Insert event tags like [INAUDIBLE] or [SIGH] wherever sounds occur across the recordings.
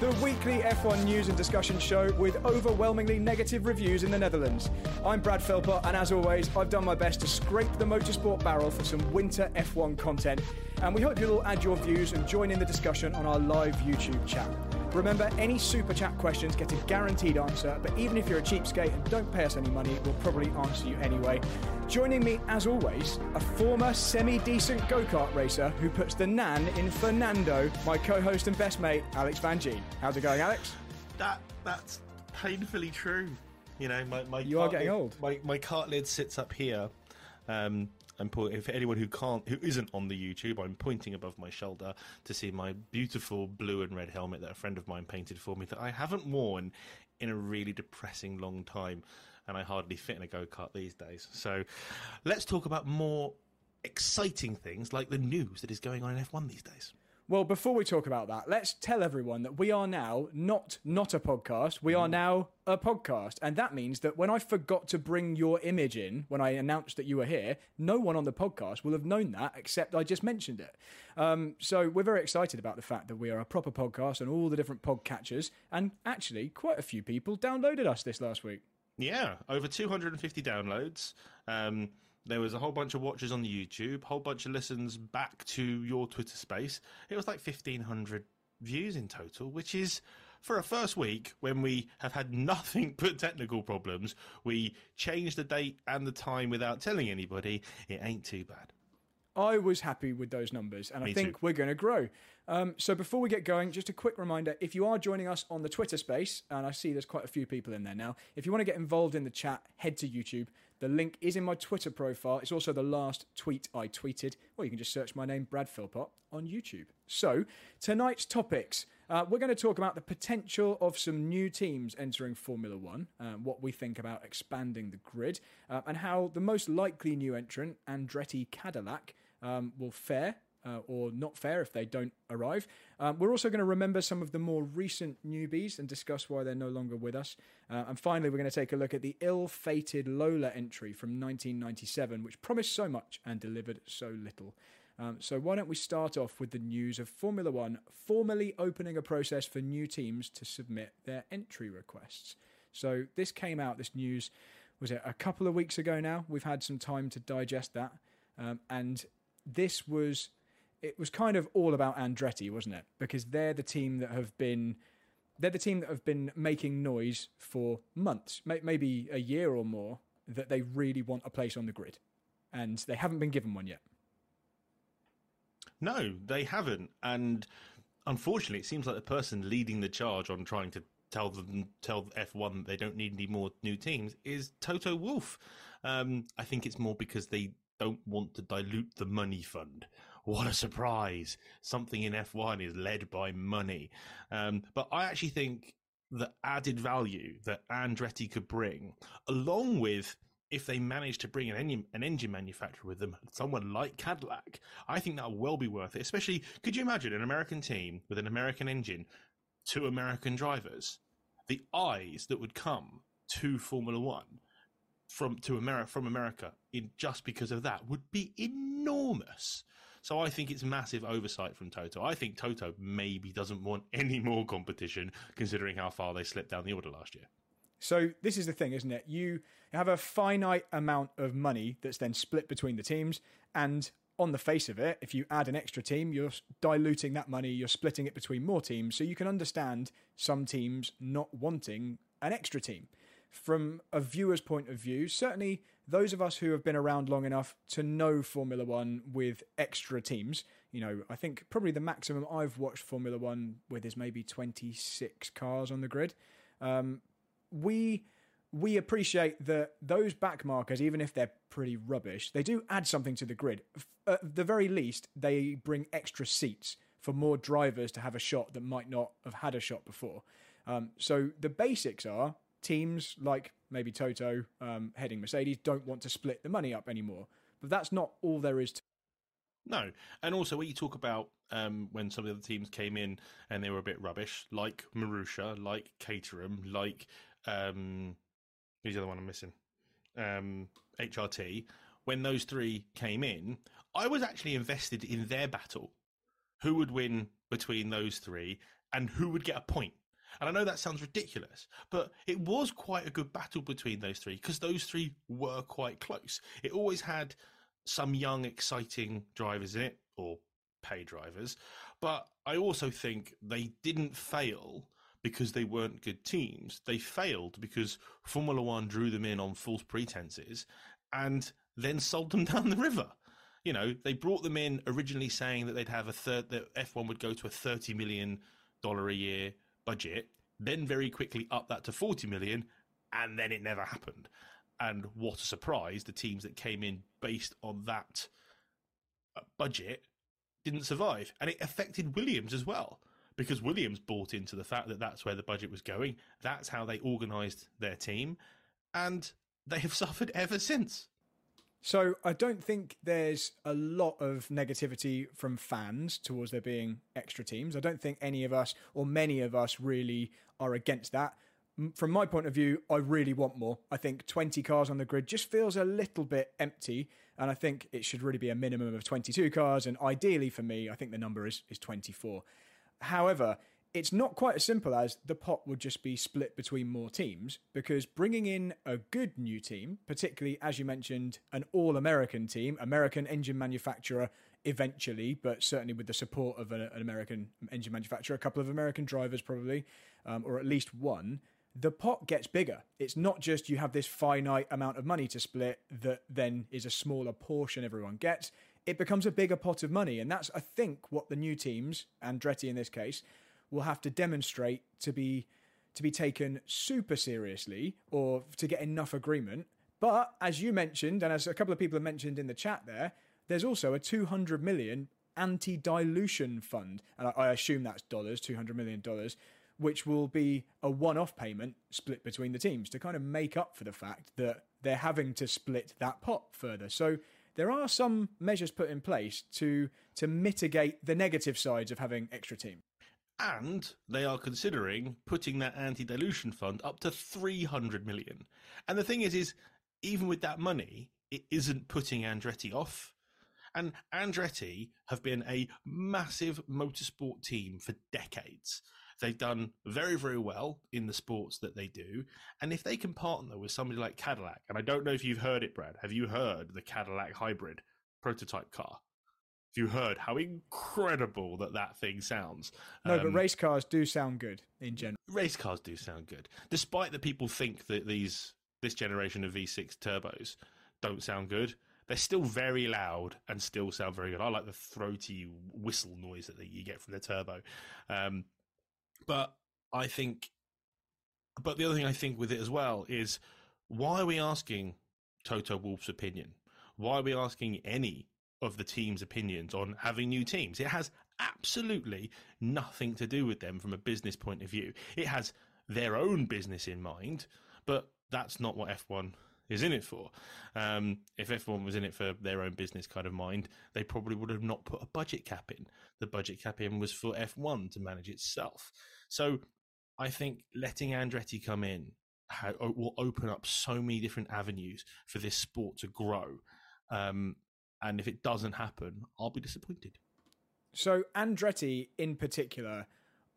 the weekly F1 news and discussion show with overwhelmingly negative reviews in the Netherlands. I'm Brad Philpott, and as always, I've done my best to scrape the motorsport barrel for some winter F1 content, and we hope you'll all add your views and join in the discussion on our live YouTube chat. Remember, any super chat questions get a guaranteed answer, but even if you're a cheapskate and don't pay us any money, we'll probably answer you anyway. Joining me, as always, a former semi decent go kart racer who puts the nan in Fernando, my co host and best mate, Alex Van Gene. How's it going, Alex? That that's painfully true. You know, my, my You are getting lid, old. My my cart lid sits up here. Um, I'm po- if anyone who can't, who isn't on the YouTube, I'm pointing above my shoulder to see my beautiful blue and red helmet that a friend of mine painted for me that I haven't worn in a really depressing long time, and I hardly fit in a go kart these days. So, let's talk about more exciting things like the news that is going on in F1 these days. Well, before we talk about that, let's tell everyone that we are now not not a podcast. We are now a podcast, and that means that when I forgot to bring your image in when I announced that you were here, no one on the podcast will have known that except I just mentioned it. Um, so we're very excited about the fact that we are a proper podcast and all the different podcatchers, and actually, quite a few people downloaded us this last week. Yeah, over 250 downloads. Um, there was a whole bunch of watches on the YouTube, whole bunch of listens back to your Twitter space. It was like 1500 views in total, which is for a first week when we have had nothing [LAUGHS] but technical problems. We changed the date and the time without telling anybody. It ain't too bad. I was happy with those numbers, and I think too. we're going to grow. Um, so before we get going, just a quick reminder: if you are joining us on the Twitter space, and I see there's quite a few people in there now, if you want to get involved in the chat, head to YouTube. The link is in my Twitter profile. It's also the last tweet I tweeted, or you can just search my name, Brad Philpott, on YouTube. So tonight's topics. Uh, we're going to talk about the potential of some new teams entering Formula One, uh, what we think about expanding the grid, uh, and how the most likely new entrant, Andretti Cadillac, um, will fare uh, or not fair if they don't arrive. Um, we're also going to remember some of the more recent newbies and discuss why they're no longer with us. Uh, and finally, we're going to take a look at the ill fated Lola entry from 1997, which promised so much and delivered so little. Um, so, why don't we start off with the news of Formula One formally opening a process for new teams to submit their entry requests? So, this came out, this news, was it a couple of weeks ago now? We've had some time to digest that. Um, and this was it was kind of all about Andretti, wasn't it? Because they're the team that have been they're the team that have been making noise for months, may, maybe a year or more, that they really want a place on the grid, and they haven't been given one yet. No, they haven't. And unfortunately, it seems like the person leading the charge on trying to tell them tell F1 that they don't need any more new teams is Toto Wolff. Um, I think it's more because they don't want to dilute the money fund what a surprise! Something in F1 is led by money. Um, but I actually think the added value that Andretti could bring, along with if they manage to bring an engine, an engine manufacturer with them, someone like Cadillac, I think that will well be worth it. Especially, could you imagine an American team with an American engine, two American drivers? The eyes that would come to Formula One from to America from America in just because of that would be enormous. So I think it's massive oversight from Toto. I think Toto maybe doesn't want [LAUGHS] any more competition, considering how far they slipped down the order last year. So this is the thing, isn't it? You have a finite amount of money that's then split between the teams, and on the face of it, if you add an extra team, you're diluting that money, you're splitting it between more teams. So you can understand some teams not wanting an extra team. From a viewer's point of view, certainly those of us who have been around long enough to know Formula One with extra teams, you know, I think probably the maximum I've watched Formula One with is maybe 26 cars on the grid. Um, we we appreciate that those back markers, even if they're pretty rubbish, they do add something to the grid. At the very least, they bring extra seats for more drivers to have a shot that might not have had a shot before. Um, so the basics are teams like maybe Toto um, heading Mercedes don't want to split the money up anymore. But that's not all there is to. No, and also when you talk about um, when some of the other teams came in and they were a bit rubbish, like Marussia, like Caterham, like um, who's the other one I'm missing? Um, HRT. When those three came in, I was actually invested in their battle. Who would win between those three, and who would get a point? And I know that sounds ridiculous, but it was quite a good battle between those three because those three were quite close. It always had some young, exciting drivers in it, or pay drivers, but I also think they didn't fail because they weren't good teams. They failed because Formula One drew them in on false pretenses and then sold them [LAUGHS] down the river. You know, they brought them in originally saying that they'd have a third, that F1 would go to a $30 million a year budget, then very quickly up that to 40 million, and then it never happened. And what a surprise, the teams that came in based on that uh, budget didn't survive. And it affected Williams as well, because Williams bought into the fact that that's where the budget was going. That's how they organised their team. And they have [LAUGHS] suffered ever since. So I don't think there's a lot of negativity from fans towards there being extra teams. I don't think any of us or many of us really are against that. From my point of view, I really want more. I think 20 cars on the grid just feels a little bit empty, and I think it should really be a minimum of 22 cars. And ideally, for me, I think the number is is 24. However, it's not quite as simple as the pot would just be split between more teams because bringing in a good new team, particularly as you mentioned, an all American team, American engine manufacturer eventually, but certainly with the support of a, an American engine manufacturer, a couple of American drivers probably, um, or at least one. The pot gets bigger. It's not just you have this finite amount of money to split that then is a smaller portion everyone gets. It becomes a bigger pot of money. And that's, I think, what the new teams, Andretti in this case, will have to demonstrate to be to be taken super seriously or to get enough agreement. But as you mentioned, and as a couple of people have mentioned in the chat there, there's also a 200 million anti-dilution fund, and I, assume that's dollars, 200 million dollars, which will be a one-off payment split between the teams to kind of make up for the fact that they're having to split that pot further. So there are some measures put in place to to mitigate the negative sides of having extra teams and they are considering putting that anti-dilution fund up to 300 million. And the thing is, is even with that money, it isn't putting Andretti off. And Andretti have been a massive motorsport team for decades. They've done very, very well in the sports that they do. And if they can partner with somebody like Cadillac, and I don't know if you've heard it, Brad, have you heard the Cadillac hybrid prototype car? You heard how incredible that that thing sounds. No, um, but race cars do sound good in general. Race cars do sound good, despite that people think that these this generation of V6 turbos don't sound good. They're still very loud and still sound very good. I like the throaty whistle noise that you get from the turbo. Um, but I think, but the other thing I think with it as well is why are we asking Toto Wolff's opinion? Why are we asking any of the team's opinions on having new teams. It has absolutely nothing to do with them from a business point of view. It has their own business in mind, but that's not what F1 is in it for. Um, if F1 was in it for their own business kind of mind, they probably would have not put a budget cap in. The budget cap in was for F1 to manage itself. So I think letting Andretti come in will open up so many different avenues for this sport to grow. Um, and if it doesn't happen, I'll be disappointed. So Andretti, in particular,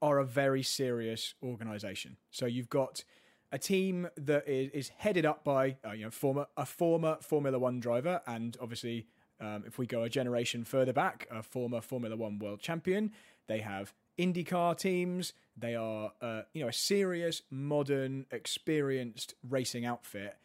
are a very serious organisation. So you've got a team that is, is headed up by uh, you know former a former Formula One driver, and obviously, um, if we go a generation further back, a former Formula One world champion. They have IndyCar teams. They are uh, you know a serious, modern, experienced racing outfit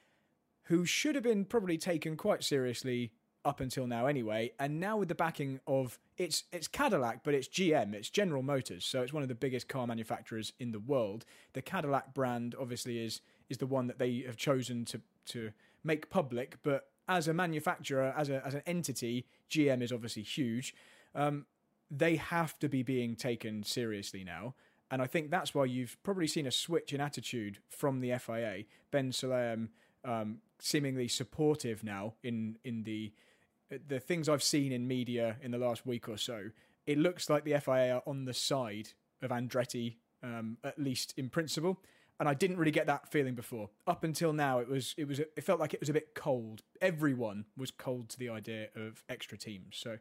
who should have been probably taken quite seriously up until now anyway. And now with the backing of it's it's Cadillac, but it's GM, it's General Motors, so it's one of the biggest car manufacturers in the world. The Cadillac brand obviously is is the one that they have chosen to to make public, but as a manufacturer, as a as an entity, GM is obviously huge. Um, they have to be being taken seriously now. And I think that's why you've probably seen a switch in attitude from the FIA. Ben Sulayem um, seemingly supportive now in in the the things I've seen in media in the last week or so, it looks like the FIA are on the side of Andretti, um, at least in principle. And I didn't really get that feeling before. Up until now, it was it was it felt like it was a bit cold. Everyone was cold to the idea of extra teams. So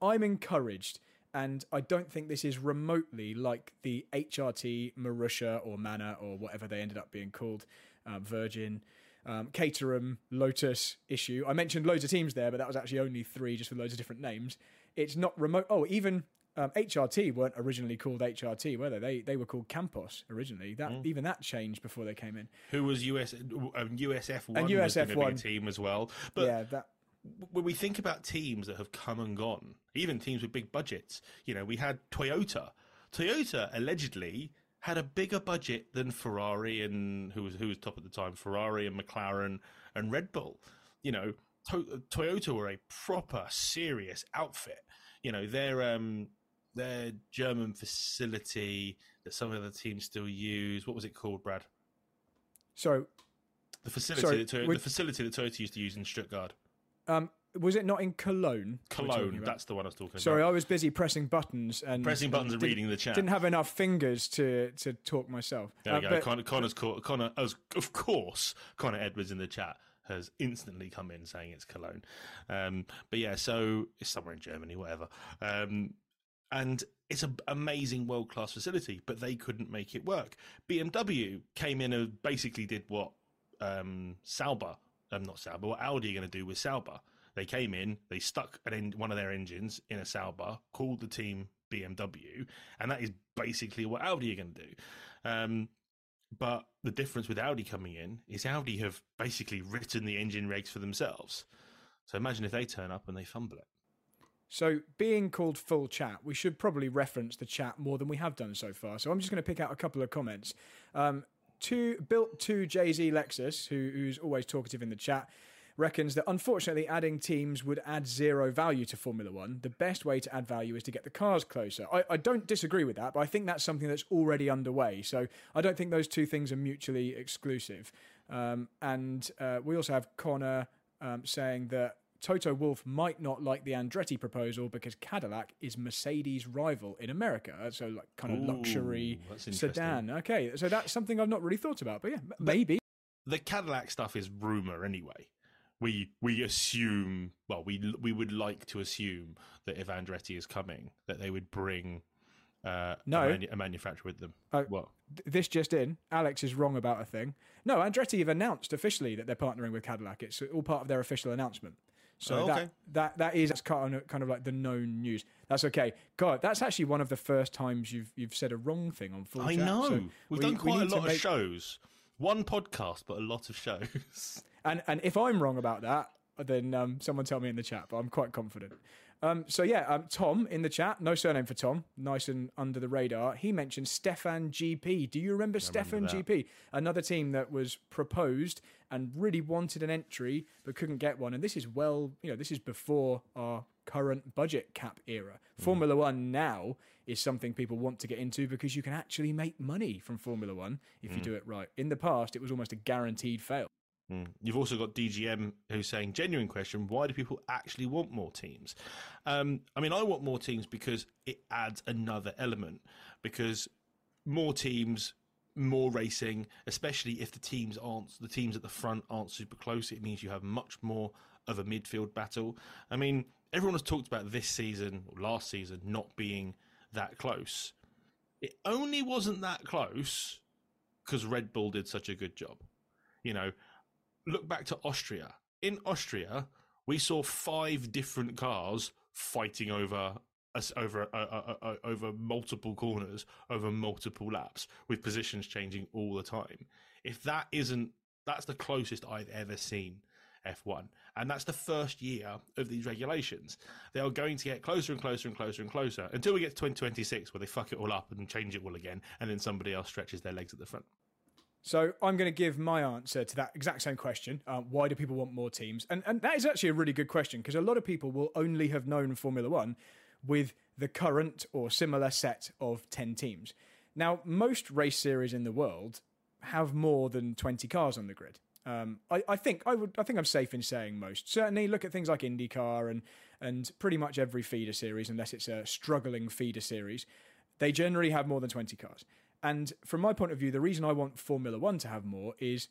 I'm encouraged, and I don't think this is remotely like the HRT Marussia or Manor or whatever they ended up being called, uh, Virgin um, Caterham, Lotus issue. I mentioned loads of teams there, but that was actually only three, just with loads of different names. It's not remote. Oh, even um, HRT weren't originally called HRT, were they? They they were called Campos originally. That mm. even that changed before they came in. Who was US um, USF one and USF one team as well? But yeah, that when we think about teams that have come and gone, even teams with big budgets, you know, we had Toyota. Toyota allegedly had a bigger budget than Ferrari and who was who was top at the time, Ferrari and McLaren and Red Bull. You know, to- Toyota were a proper serious outfit. You know, their um their German facility that some of the teams still use. What was it called, Brad? So the facility sorry, that Toyota, the facility that Toyota used to use in Stuttgart. Um, was it not in Cologne? Cologne, that's the one I was talking Sorry, about. Sorry, I was busy pressing buttons and pressing buttons and reading the chat. Didn't have enough fingers to to talk myself. There we uh, go. Connor, Connor's Connor, as of course, Connor Edwards in the chat has instantly come in saying it's Cologne. Um, but yeah, so it's somewhere in Germany, whatever. Um, and it's an amazing world class facility, but they couldn't make it work. BMW came in and basically did what um, Sauber, um, not Sauber, what Audi are going to do with Sauber they came in, they stuck an one of their engines in a Sauber, called the team BMW, and that is basically what Audi are going to do. Um, but the difference with Audi coming in is Audi have basically written the engine regs for themselves. So imagine if they turn up and they fumble it. So, being called full chat, we should probably reference the chat more than we have done so far. So, I'm just going to pick out a couple of comments. Um, to built to Jay Z Lexus, who, who's always talkative in the chat, reckons that unfortunately adding teams would add zero value to Formula One. The best way to add value is to get the cars closer. I, I don't disagree with that, but I think that's something that's already underway. So I don't think those two things are mutually exclusive. Um, and uh, we also have Connor um, saying that Toto Wolff might not like the Andretti proposal because Cadillac is Mercedes' rival in America. Uh, so, like, kind of Ooh, luxury sedan. Okay, so that's something I've not really thought about, but yeah, maybe. The Cadillac stuff is rumor anyway we we assume well we we would like to assume that if Andretti is coming that they would bring uh, no. a, manu- a manufacturer with them. Uh, what? This just in. Alex is wrong about a thing. No, Andretti have announced officially that they're partnering with Cadillac. It's all part of their official announcement. So oh, okay. that, that that is kind of, kind of like the known news. That's okay. God, that's actually one of the first times you've you've said a wrong thing on full. I chat. know. So We've we, done quite we a lot of make... shows. One podcast, but a lot of shows. [LAUGHS] And and if I'm wrong about that, then um, someone tell me in the chat. But I'm quite confident. Um, so yeah, um, Tom in the chat, no surname for Tom, nice and under the radar. He mentioned Stefan GP. Do you remember I Stefan remember GP? Another team that was proposed and really wanted an entry but couldn't get one. And this is well, you know, this is before our current budget cap era. Formula One now is something people want to get into because you can actually make money from Formula One if you do it right. In the past, it was almost a guaranteed fail. Mm. You've also got DGM who's saying, genuine question, why do people actually want more teams? Um, I mean, I want more teams because it adds another element. Because more teams, more racing, especially if the teams aren't the teams at the front aren't super close, it means you have much more of a midfield battle. I mean, everyone has talked about this season or last season not being that close. It only wasn't that close because Red Bull did such a good job. You know, look back to Austria. In Austria, we saw five different cars fighting over us over uh, uh, uh, over multiple corners, over multiple laps, with positions changing all the time. If that isn't, that's the closest I've ever seen F1, and that's the first year of these regulations. They are going to get closer and closer and closer and closer until we get to 2026, where they fuck it all up and change it all again, and then somebody else stretches their legs at the front. So I'm going to give my answer to that exact same question. Uh, why do people want more teams? And and that is actually a really good question because a lot of people will only have known Formula One with the current or similar set of ten teams. Now, most race series in the world have more than 20 cars on the grid. Um, I, I, think I would. I think I'm safe in saying most. Certainly, look at things like IndyCar and and pretty much every feeder series, unless it's a struggling feeder series, they generally have more than 20 cars. And from my point of view, the reason I want Formula One to have more is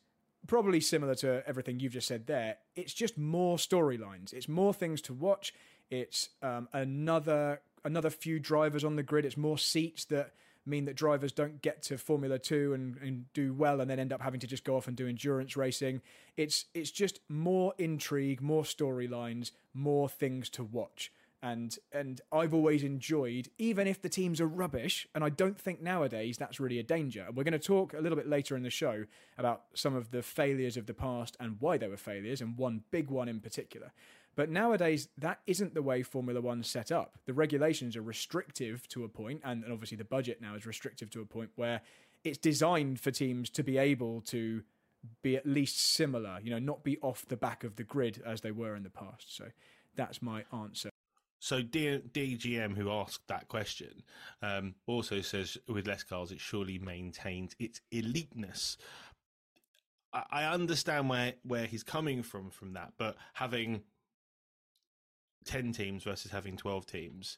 probably similar to everything you've just said there. It's just more storylines. It's more things to watch. It's um, another another few drivers on the grid. It's more seats that mean that drivers don't get to Formula Two and, and do well and then end up having to just go off and do endurance racing. It's it's just more intrigue, more storylines, more things to watch and and I've always enjoyed, even if the teams are rubbish, and I don't think nowadays that's really a danger. And we're going to talk a little bit later in the show about some of the failures of the past and why they were failures, and one big one in particular. But nowadays, that isn't the way Formula One's set up. The regulations are restrictive to a point, and, and obviously the budget now is restrictive to a point where it's designed for teams to be able to be at least similar, you know, not be off the back of the grid as they were in the past. So that's my answer. So D- DGM, who asked that question, um, also says with less cars, it surely maintains its eliteness. I, I understand where where he's coming from from that, but having ten teams versus having twelve teams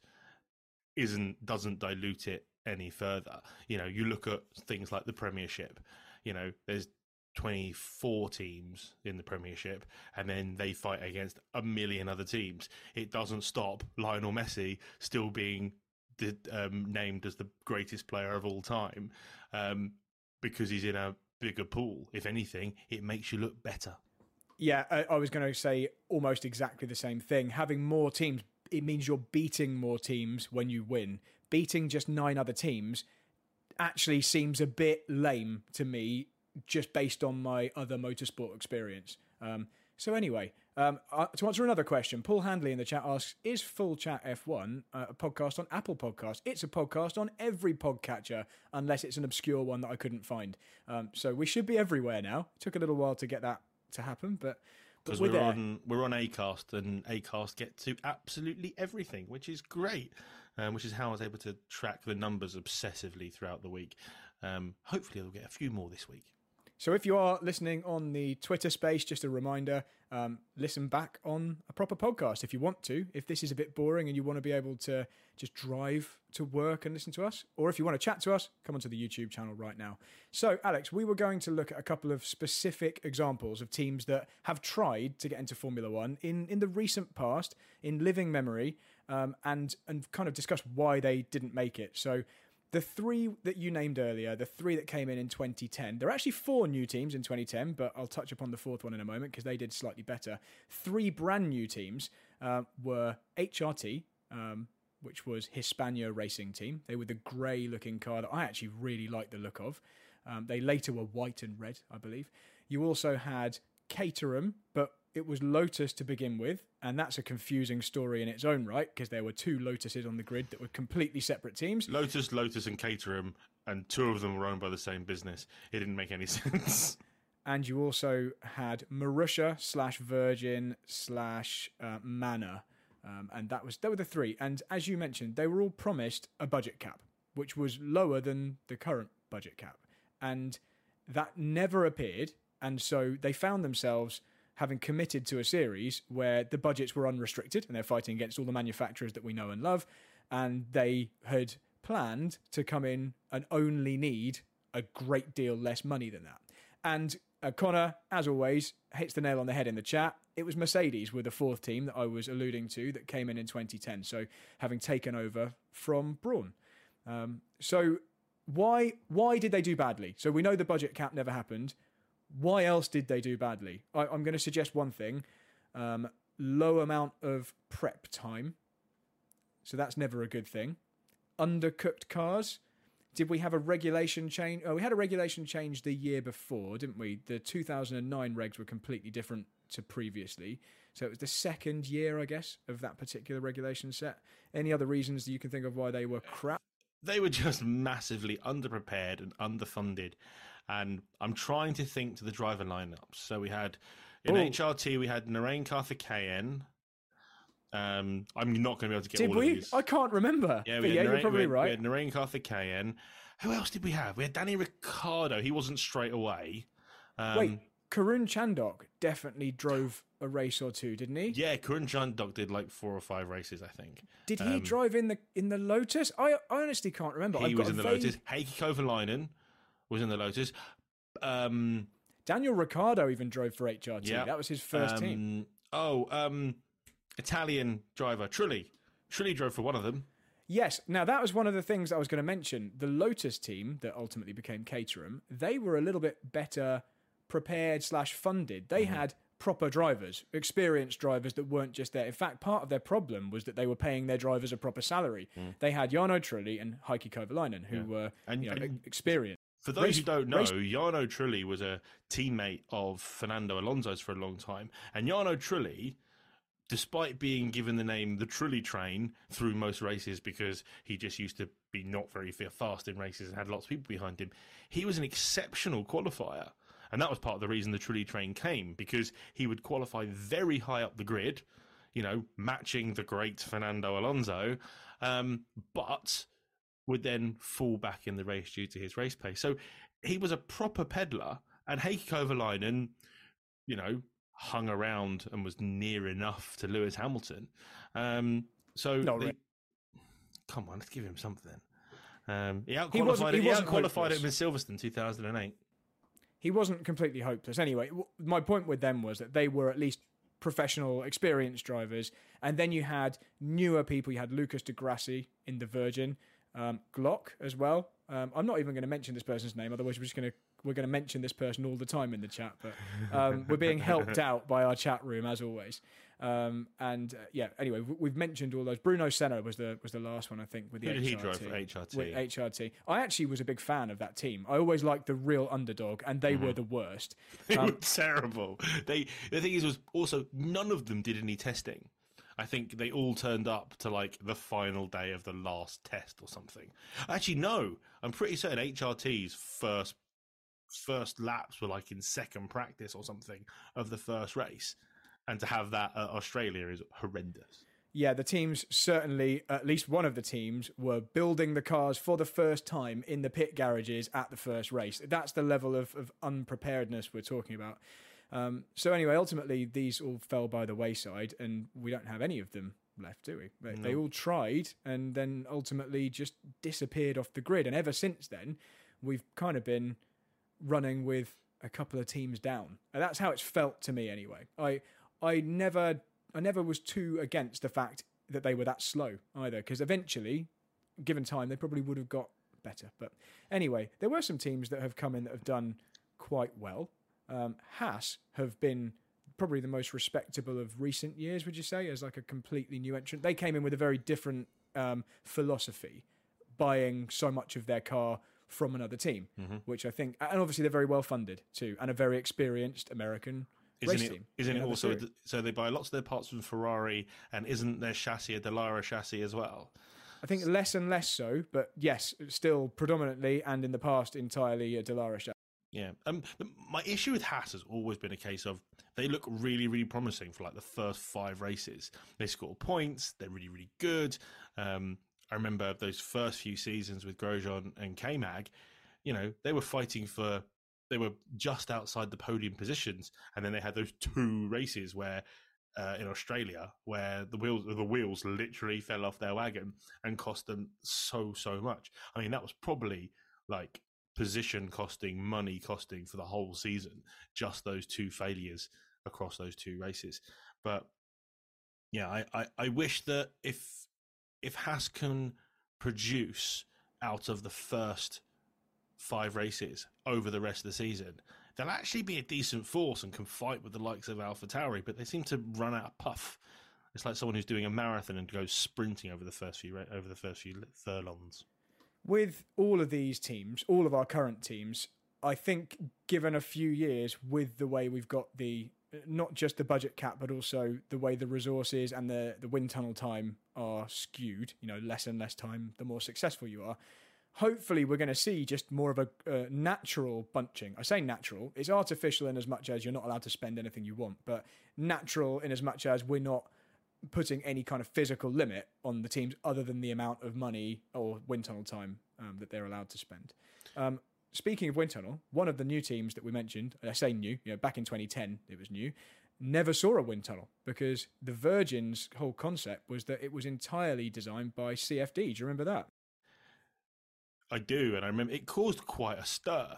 isn't doesn't dilute it any further. You know, you look at things like the Premiership. You know, there's 24 teams in the Premiership, and then they fight against a million other teams. It doesn't stop Lionel Messi still being the, um, named as the greatest player of all time um, because he's in a bigger pool. If anything, it makes you look better. Yeah, I, I was going to say almost exactly the same thing. Having more teams, it means you're beating more teams when you win. Beating just nine other teams actually seems a bit lame to me just based on my other motorsport experience. Um, so anyway, um, uh, to answer another question, Paul Handley in the chat asks: Is Full Chat F1 uh, a podcast on Apple Podcast? It's a podcast on every podcatcher, unless it's an obscure one that I couldn't find. Um, so we should be everywhere now. Took a little while to get that to happen, but because we're, we're on we're on Acast, and Acast get to absolutely everything, which is great. Um, which is how I was able to track the numbers obsessively throughout the week. Um, hopefully, I'll get a few more this week. So if you are listening on the Twitter space, just a reminder, um, listen back on a proper podcast if you want to. If this is a bit boring and you want to be able to just drive to work and listen to us, or if you want to chat to us, come onto the YouTube channel right now. So, Alex, we were going to look at a couple of specific examples of teams that have tried to get into Formula One in, in the recent past, in living memory, um, and and kind of discuss why they didn't make it. So the three that you named earlier, the three that came in in 2010, there are actually four new teams in 2010, but I'll touch upon the fourth one in a moment because they did slightly better. Three brand new teams uh, were HRT, um, which was Hispania Racing Team. They were the grey looking car that I actually really liked the look of. Um, they later were white and red, I believe. You also had Caterham, but it was Lotus to begin with, and that's a confusing story in its own right because there were two Lotuses on the grid that were completely separate teams. Lotus, Lotus, and Caterham, and two of them were owned by the same business. It didn't make any [LAUGHS] sense. and you also had Marussia slash Virgin slash uh, Manor. Um, and that was they were the three. And as you mentioned, they were all promised a budget cap, which was lower than the current budget cap, and that never appeared. And so they found themselves having committed to a series where the budgets were unrestricted, and they're fighting against all the manufacturers that we know and love, and they had planned to come in and only need a great deal less money than that. And uh, Connor, as always, hits the nail on the head in the chat. It was Mercedes with the fourth team that I was alluding to that came in in 2010. So having taken over from Brawn. Um, so why why did they do badly? So we know the budget cap never happened. Why else did they do badly? I, am going to suggest one thing: um, low amount of prep time. So that's never a good thing. Undercooked cars. Did we have a regulation change? Oh, we had a regulation change the year before, didn't we? The 2009 regs were completely different to previously. So it was the second year, I guess, of that particular regulation set. Any other reasons that you can think of why they were crap? They were just massively underprepared and underfunded. And I'm trying to think to the driver lineups. So we had in Ooh. HRT, we had Narain Karthikeyan. Um, I'm not going to be able to get did all we? of these. I can't remember. Yeah, we yeah, Narain, you're probably we had, right. We had Narain Karthikeyan. Who else did we have? We had Danny Ricciardo. He wasn't straight away. Um, Wait, Karun Chandhok definitely drove a race or two, didn't he? Yeah, Karun Chandhok did like four or five races, I think. Did he um, drive in the in the Lotus? I, I honestly can't remember. He I've was in the vague... Lotus. Heikki Kovalainen was in the Lotus. Um, Daniel Ricciardo even drove for HRT. Yeah. That was his first um, team. Oh, um, Italian driver Trulli. Trulli drove for one of them. Yes. Now that was one of the things I was going to mention. The Lotus team that ultimately became Caterham, they were a little bit better prepared slash funded. They mm. had proper drivers, experienced drivers that weren't just there. In fact, part of their problem was that they were paying their drivers a proper salary. Mm. They had Jarno Trulli and Heikki Kovalainen, who yeah. were and, you know, and experienced. For those race, who don't know, race... Jarno Trulli was a teammate of Fernando Alonso's for a long time, and Jarno Trulli despite being given the name the Trulli Train through most races because he just used to be not very fast in races and had lots of people behind him, he was an exceptional qualifier. And that was part of the reason the Trulli Train came because he would qualify very high up the grid, you know, matching the great Fernando Alonso, um, but would then fall back in the race due to his race pace. So he was a proper peddler, and Heikki Kovalainen, you know, hung around and was near enough to Lewis Hamilton. Um, so they, come on, let's give him something. Um, he outqualified, he, he, he outqualified him in Silverstone 2008. He wasn't completely hopeless. Anyway, my point with them was that they were at least professional, experienced drivers. And then you had newer people. You had Lucas di Grassi in the Virgin, um, Glock as well. Um, I'm not even going to mention this person's name, otherwise we're just going to we're going to mention this person all the time in the chat, but um, [LAUGHS] we're being helped out by our chat room as always. Um, and uh, yeah, anyway, we've mentioned all those. Bruno Senna was the was the last one I think with the Who did HRT. he drive for HRT? With HRT, I actually was a big fan of that team. I always liked the real underdog, and they mm-hmm. were the worst. [LAUGHS] They um, were terrible. They the thing is was also none of them did any testing. I think they all turned up to like the final day of the last test or something. Actually, no, I'm pretty certain HRT's first first laps were like in second practice or something of the first race, and to have that at Australia is horrendous. Yeah, the teams certainly, at least one of the teams, were building the cars for the first time in the pit garages at the first race. That's the level of, of unpreparedness we're talking about. Um, so, anyway, ultimately, these all fell by the wayside, and we don't have any of them left, do we? They, no. they all tried and then ultimately just disappeared off the grid. And ever since then, we've kind of been running with a couple of teams down. And that's how it's felt to me anyway. I I never I never was too against the fact that they were that slow either because eventually given time they probably would have got better. But anyway, there were some teams that have come in that have done quite well. Um, Haas have been probably the most respectable of recent years, would you say, as like a completely new entrant? They came in with a very different um, philosophy, buying so much of their car from another team, mm-hmm. which I think, and obviously they're very well funded too, and a very experienced American isn't race it, team. Isn't it also so they buy lots of their parts from Ferrari, and isn't their chassis a Dallara chassis as well? I think less and less so, but yes, still predominantly and in the past entirely a Dallara chassis. Yeah. Um, my issue with Haas has always been a case of they look really, really promising for like the first five races. They score points. They're really, really good. Um, I remember those first few seasons with Grosjean and K-Mag, you know, they were fighting for, they were just outside the podium positions. And then they had those two races where, uh, in Australia, where the wheels, the wheels literally fell off their wagon and cost them so, so much. I mean, that was probably like position costing, money costing for the whole season, just those two failures across those two races. But yeah, I, I, I wish that if if Haas can produce out of the first five races over the rest of the season, they'll actually be a decent force and can fight with the likes of Alpha Tauri, but they seem to run out of puff. It's like someone who's doing a marathon and goes sprinting over the first few over the first few furlongs with all of these teams, all of our current teams, I think given a few years with the way we've got the not just the budget cap, but also the way the resources and the the wind tunnel time are skewed. You know, less and less time, the more successful you are. Hopefully, we're going to see just more of a uh, natural bunching. I say natural; it's artificial in as much as you're not allowed to spend anything you want, but natural in as much as we're not putting any kind of physical limit on the teams other than the amount of money or wind tunnel time um, that they're allowed to spend. Um, speaking of wind tunnel, one of the new teams that we mentioned, I say new, you know, back in 2010 it was new, never saw a wind tunnel because the Virgin's whole concept was that it was entirely designed by CFD. Do you remember that? I do, and I remember it caused quite a stir.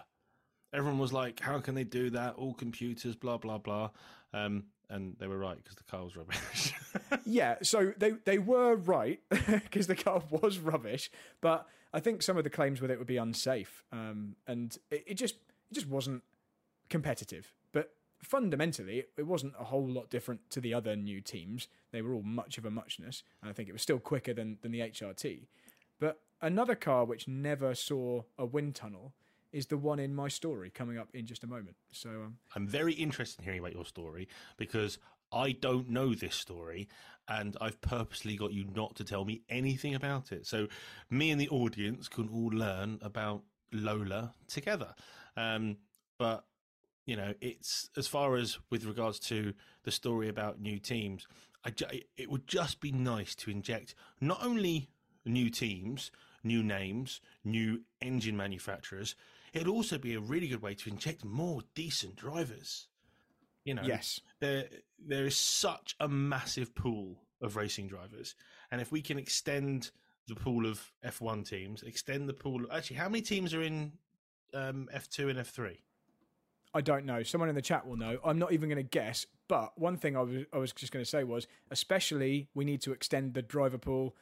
Everyone was like, "How can they do that? All computers, blah blah blah." Um, and they were right because the car was rubbish. [LAUGHS] yeah, so they they were right [LAUGHS] because the car was rubbish, but I think some of the claims with it would be unsafe, um, and it, it, just it just wasn't competitive. But fundamentally, it, wasn't a whole lot different to the other new teams. They were all much of a muchness, and I think it was still quicker than than the HRT. But another car which never saw a wind tunnel is the one in my story coming up in just a moment. So um, I'm very interested in hearing about your story because I don't know this story and I've purposely got you not to tell me anything about it. So me and the audience can all learn about Lola together. Um, but you know, it's as far as with regards to the story about new teams, I, it would just be nice to inject not only new teams, new names, new engine manufacturers, it'd also be a really good way to inject more decent drivers. You know, yes, there there is such a massive pool of racing drivers, and if we can extend the pool of F1 teams, extend the pool. Actually, how many teams are in um, F2 and F3? I don't know. Someone in the chat will know. I'm not even going to guess. But one thing I was, I was just going to say was, especially we need to extend the driver pool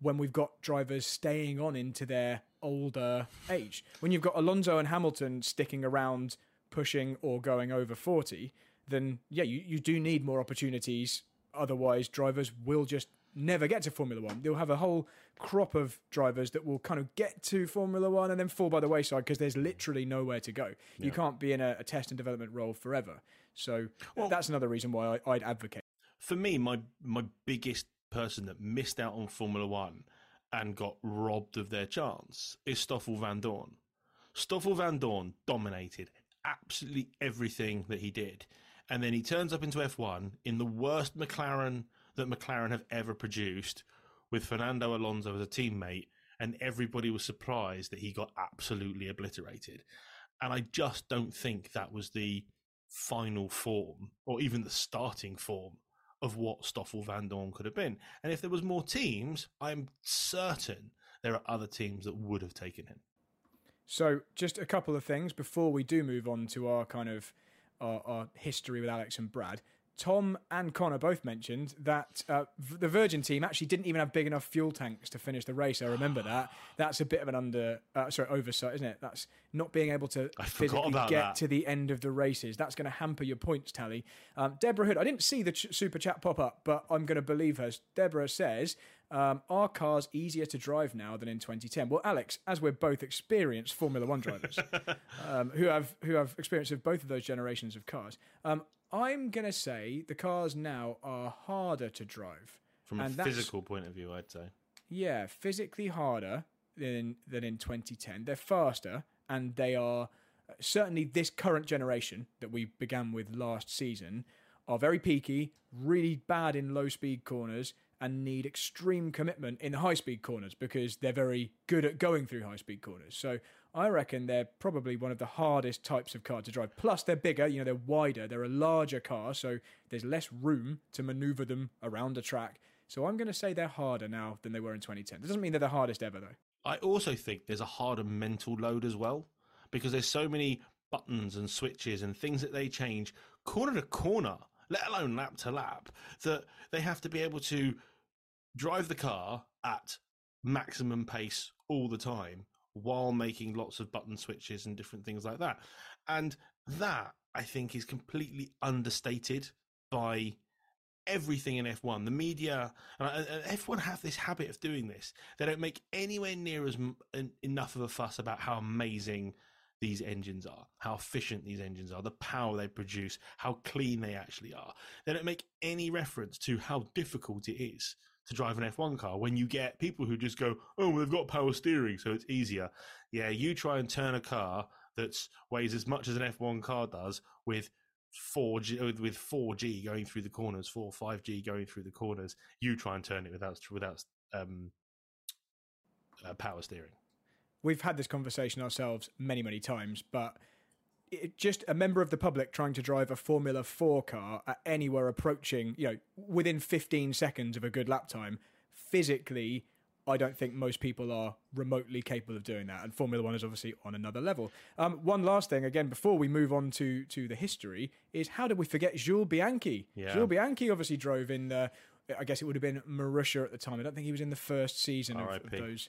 when we've got drivers staying on into their older age. When you've got Alonso and Hamilton sticking around pushing or going over 40, then yeah, you, you do need more opportunities. Otherwise, drivers will just never get to Formula One. They'll have a whole crop of drivers that will kind of get to Formula One and then fall by the wayside because there's literally nowhere to go. Yeah. You can't be in a, a, test and development role forever. So well, that's another reason why I, I'd advocate. For me, my my biggest person that missed out on Formula One and got robbed of their chance is Stoffel Vandoorne. Stoffel Vandoorne dominated absolutely everything that he did. And then he turns up into F1 in the worst McLaren that McLaren have ever produced with Fernando Alonso as a teammate. And everybody was surprised that he got absolutely obliterated. And I just don't think that was the final form or even the starting form of what Stoffel Vandoorne could have been. And if there was more teams, I'm certain there are other teams that would have taken him. So, just a couple of things before we do move on to our kind of our, our history with Alex and Brad. Tom and Connor both mentioned that uh, the Virgin team actually didn't even have big enough fuel tanks to finish the race. I remember [GASPS] that. That's a bit of an under, uh, sorry, oversight, isn't it? That's not being able to I physically get that. to the end of the races. That's going to hamper your points tally. Um, Deborah Hood, I didn't see the ch- super chat pop up, but I'm going to believe her. Deborah says, um, are cars easier to drive now than in 2010? Well, Alex, as we're both experienced Formula One drivers [LAUGHS] um, who have who have experience of both of those generations of cars, um, I'm going to say the cars now are harder to drive. From a physical point of view, I'd say. Yeah, physically harder than than in 2010. They're faster and they are certainly this current generation that we began with last season are very peaky, really bad in low speed corners, and need extreme commitment in the high speed corners because they're very good at going through high speed corners. So I reckon they're probably one of the hardest types of car to drive. Plus, they're bigger, you know, they're wider, they're a larger car, so there's less room to maneuver them around a track. So I'm going to say they're harder now than they were in 2010. That doesn't mean they're the hardest ever, though. I also think there's a harder mental load as well because there's so many buttons and switches and things that they change corner to corner, let alone lap to lap, that they have to be able to drive the car at maximum pace all the time while making lots of button switches and different things like that. And that, I think, is completely understated by everything in F1. The media and F1 have this habit of doing this. They don't make anywhere near as enough of a fuss about how amazing these engines are, how efficient these engines are, the power they produce, how clean they actually are. They don't make any reference to how difficult it is to drive an F1 car when you get people who just go, oh, they've got power steering, so it's easier. Yeah, you try and turn a car that weighs as much as an F1 car does with 4G with 4G going through the corners, 4 5G going through the corners. You try and turn it without without um, uh, power steering. We've had this conversation ourselves many many times, but it, just a member of the public trying to drive a Formula 4 car at anywhere approaching, you know, within 15 seconds of a good lap time, physically, I don't think most people are remotely capable of doing that. And Formula One is obviously on another level. Um, one last thing, again, before we move on to to the history, is how did we forget Jules Bianchi? Yeah. Jules Bianchi obviously drove in. the, I guess it would have been Marussia at the time. I don't think he was in the first season of, of those.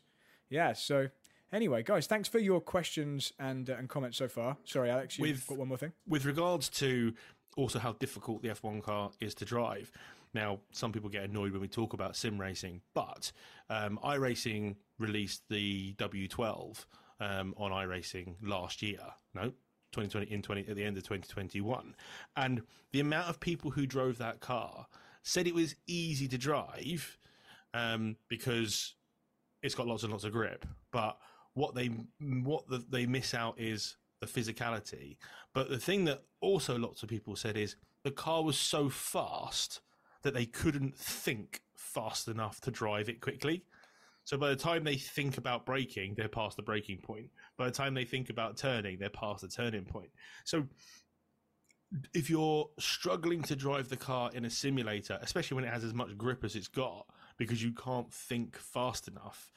Yeah, so Anyway, guys, thanks for your questions and uh, and comments so far. Sorry, Alex, you've with, got one more thing. With regards to also how difficult the F1 car is to drive. Now, some people get annoyed when we talk about sim racing, but um, iRacing released the W12 um, on iRacing last year. No, 2020 in 20 at the end of 2021, and the amount of people who drove that car said it was easy to drive um, because it's got lots and lots of grip, but what they what the, they miss out is the physicality. But the thing that also lots of people said is the car was so fast that they couldn't think fast enough to drive it quickly. So by the time they think about braking, they're past the braking point. By the time they think about turning, they're past the turning point. So if you're struggling to drive the car in a simulator, especially when it has as much grip as it's got, because you can't think fast enough,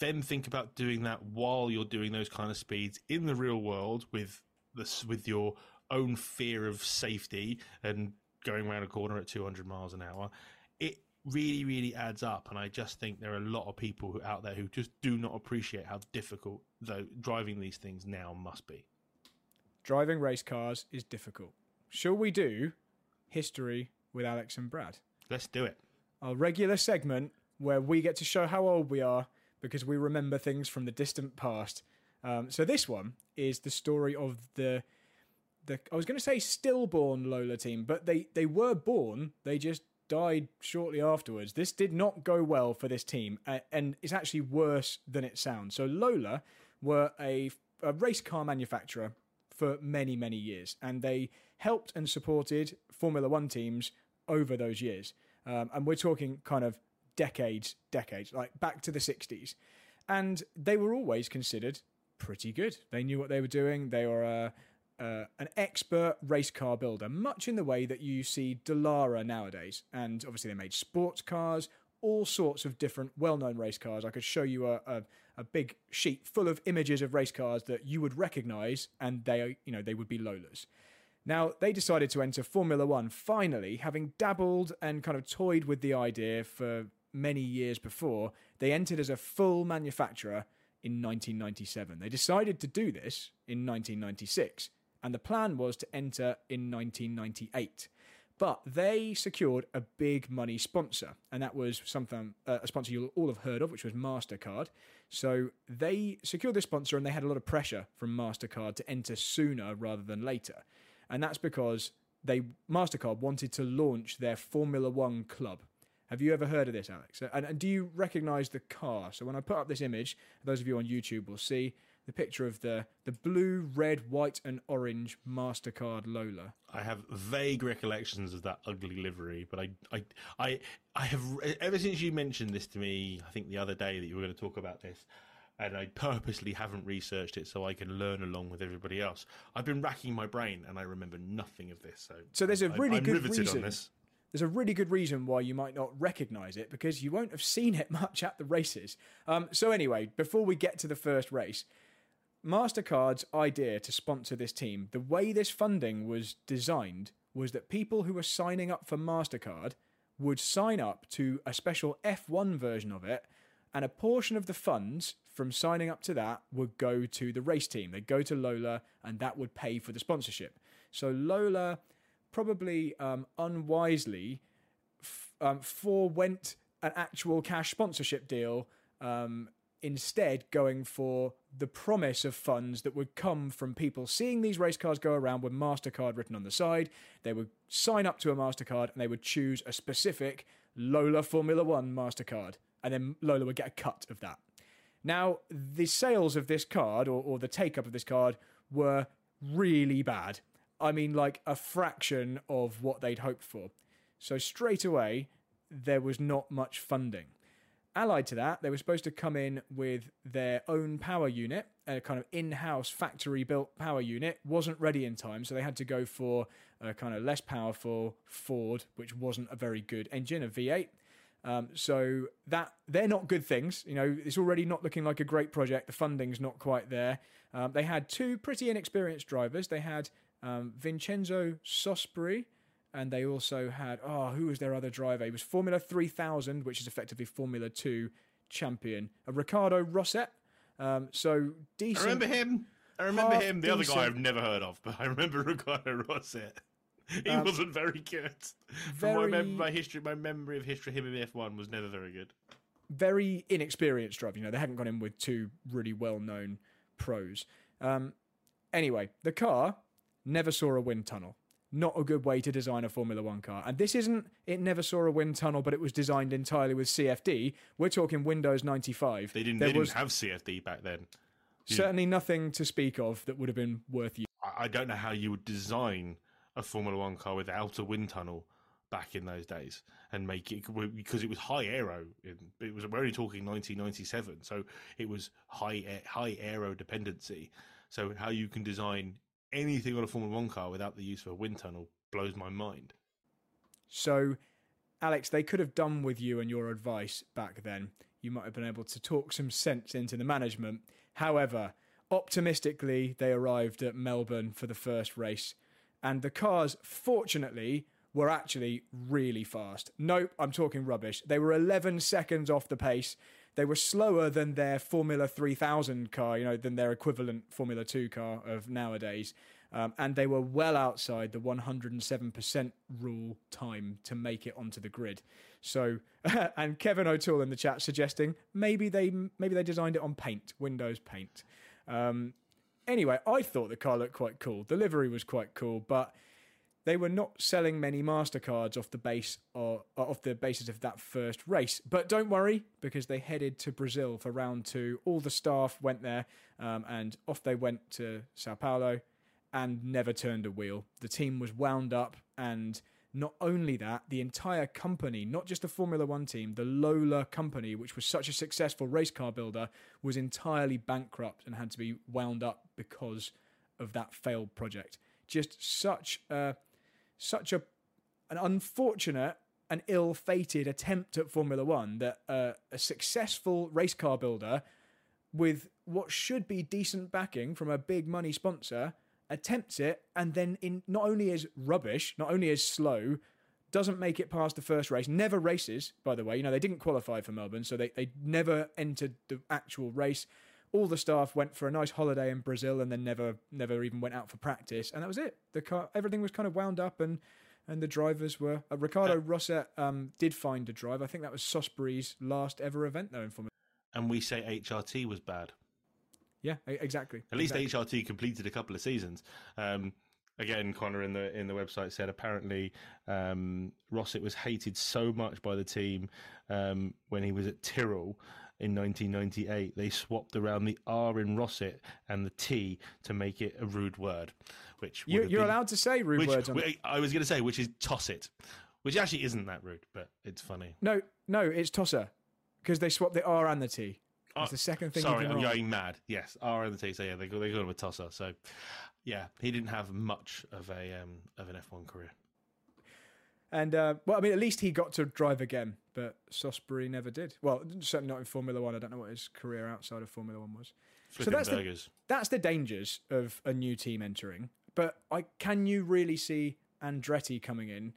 then think about doing that while you're doing those kind of speeds in the real world with this with your own fear of safety and going around a corner at 200 miles an hour. It really really adds up and i just think there are a lot of people who out there who just do not appreciate how difficult though driving these things now must be. Driving race cars is difficult. Shall we do history with alex and brad? Let's do it. Our regular segment where we get to show how old we are because we remember things from the distant past. Um, so this one is the story of the the I was going to say stillborn Lola team, but they they were born. They just died shortly afterwards. This did not go well for this team, and it's actually worse than it sounds. So Lola were a, a race car manufacturer for many many years, and they helped and supported Formula One teams over those years. Um, and we're talking kind of decades, decades, like back to the 60s. And they were always considered pretty good. They knew what they were doing. They were uh, uh, an expert race car builder, much in the way that you see Dallara nowadays. And obviously, they made sports cars, all sorts of different well-known race cars. I could show you a, a, a, big sheet full of images of race cars that you would recognise, and they, you know, they would be Lolas. Now, they decided to enter Formula One finally, having dabbled and kind of toyed with the idea for many years before, they entered as a full manufacturer in 1997. They decided to do this in 1996, and the plan was to enter in 1998. But they secured a big money sponsor, and that was something uh, a sponsor you'll all have heard of, which was Mastercard. So they secured this sponsor, and they had a lot of pressure from Mastercard to enter sooner rather than later, and that's because they Mastercard wanted to launch their Formula One club. Have you ever heard of this, Alex? And, and do you recognise the car? So when I put up this image, those of you on YouTube will see the picture of the the blue, red, white, and orange Mastercard Lola. I have vague recollections of that ugly livery, but I, I, I, I have ever since you mentioned this to me. I think the other day that you were going to talk about this, and I purposely haven't researched it so I can learn along with everybody else. I've been racking my brain, and I remember nothing of this. So, So there's a I- really I'm good reason. There's a really good reason why you might not recognise it because you won't have seen it [LAUGHS] much at the races. Um, so anyway, before we get to the first race, Mastercard's idea to sponsor this team, the way this funding was designed was that people who were signing up for Mastercard would sign up to a special F1 version of it, and a portion of the funds from signing up to that would go to the race team. They'd go to Lola, and that would pay for the sponsorship. So Lola probably um, unwisely f- um, forewent an actual cash sponsorship deal um, instead going for the promise of funds that would come from people seeing these race cars go around with MasterCard written on the side. They would sign up to a MasterCard and they would choose a specific Lola Formula One MasterCard. And then Lola would get a cut of that. Now, the sales of this card or, or the take up of this card were really bad. I mean, like a fraction of what they'd hoped for. So, straight away, there was not much funding. Allied to that, they were supposed to come in with their own power unit, a kind of in house factory built power unit. Wasn't ready in time, so they had to go for a kind of less powerful Ford, which wasn't a very good engine, a V8. Um, so that they're not good things. You know, it's already not looking like a great project. The funding's not quite there. Um, they had two pretty inexperienced drivers. They had um, Vincenzo Sospiri, and they also had oh, who was their other driver? He was Formula 3000, which is effectively Formula 2 champion, a Ricardo Rosset. Um, so I decent. remember him. I remember him. The other guy I've never heard of, but I remember [LAUGHS] Ricardo Rosset. He Um, wasn't very good. From my, mem- my history, my memory of history, him in F1 was never very good. very inexperienced driver. You know, they hadn't gone in with two really well-known pros. Um, anyway, the car never saw a wind tunnel. Not a good way to design a Formula One car. And this isn't, it never saw a wind tunnel, but it was designed entirely with CFD. We're talking Windows 95. They didn't. There they was didn't have CFD back then. certainly nothing to speak of that would have been worth you. I, I don't know how you would design a Formula One car without a wind tunnel back in those days and make it because it was high aero. It was we're only talking 1997, so it was high high aero dependency. So how you can design anything on a Formula One car without the use of a wind tunnel blows my mind. So, Alex, they could have done with you and your advice back then. You might have been able to talk some sense into the management. However, optimistically, they arrived at Melbourne for the first race, and the cars, fortunately, were actually really fast. Nope, I'm talking rubbish. They were 11 seconds off the pace. They were slower than their Formula 3000 car, you know, than their equivalent Formula 2 car of nowadays. Um, and they were well outside the 107% rule time to make it onto the grid. So, [LAUGHS] and Kevin O'Toole in the chat suggesting maybe they maybe they designed it on Paint, Windows Paint. Um, anyway, I thought the car looked quite cool. The livery was quite cool, but they were not selling many Mastercards off the base or off the basis of that first race. But don't worry, because they headed to Brazil for round two. All the staff went there, um, and off they went to Sao Paulo, and never turned a wheel. The team was wound up, and not only that, the entire company, not just the Formula One team, the Lola company, which was such a successful race car builder, was entirely bankrupt and had to be wound up because of that failed project. Just such a such a an unfortunate and ill-fated attempt at Formula One that uh, a successful race car builder with what should be decent backing from a big money sponsor attempts it and then in not only is rubbish, not only is slow, doesn't make it past the first race, never races, by the way. You know, they didn't qualify for Melbourne, so they, they never entered the actual race. All the staff went for a nice holiday in Brazil and then never never even went out for practice, and that was it. The car, everything was kind of wound up, and and the drivers were uh, Ricardo Rosset um, did find a drive. I think that was Sospiri's last ever event though in Formula. And we say HRT was bad. Yeah, exactly. At least exactly. HRT completed a couple of seasons. Um, again, Connor in the in the website said apparently um, Rosset was hated so much by the team um, when he was at Tyrrell in 1998, they swapped around the R in Rosset and the T to make it a rude word, which you, you're been- allowed to say rude which, words on I was going to say, which is toss it, which actually isn't that rude, but it's funny. No, no, it's tosser because they swapped the R and the T. That's Oh, the second thing. Sorry, I'm wrong. going mad. Yes, R and the T. So yeah, they they got him a tosser. So yeah, he didn't have much of a um, of an F1 career. And uh, well, I mean, at least he got to drive again, but Sospiri never did. Well, certainly not in Formula One. I don't know what his career outside of Formula One was. Flipping that's the- That's the dangers of a new team entering. But I can you really see Andretti coming in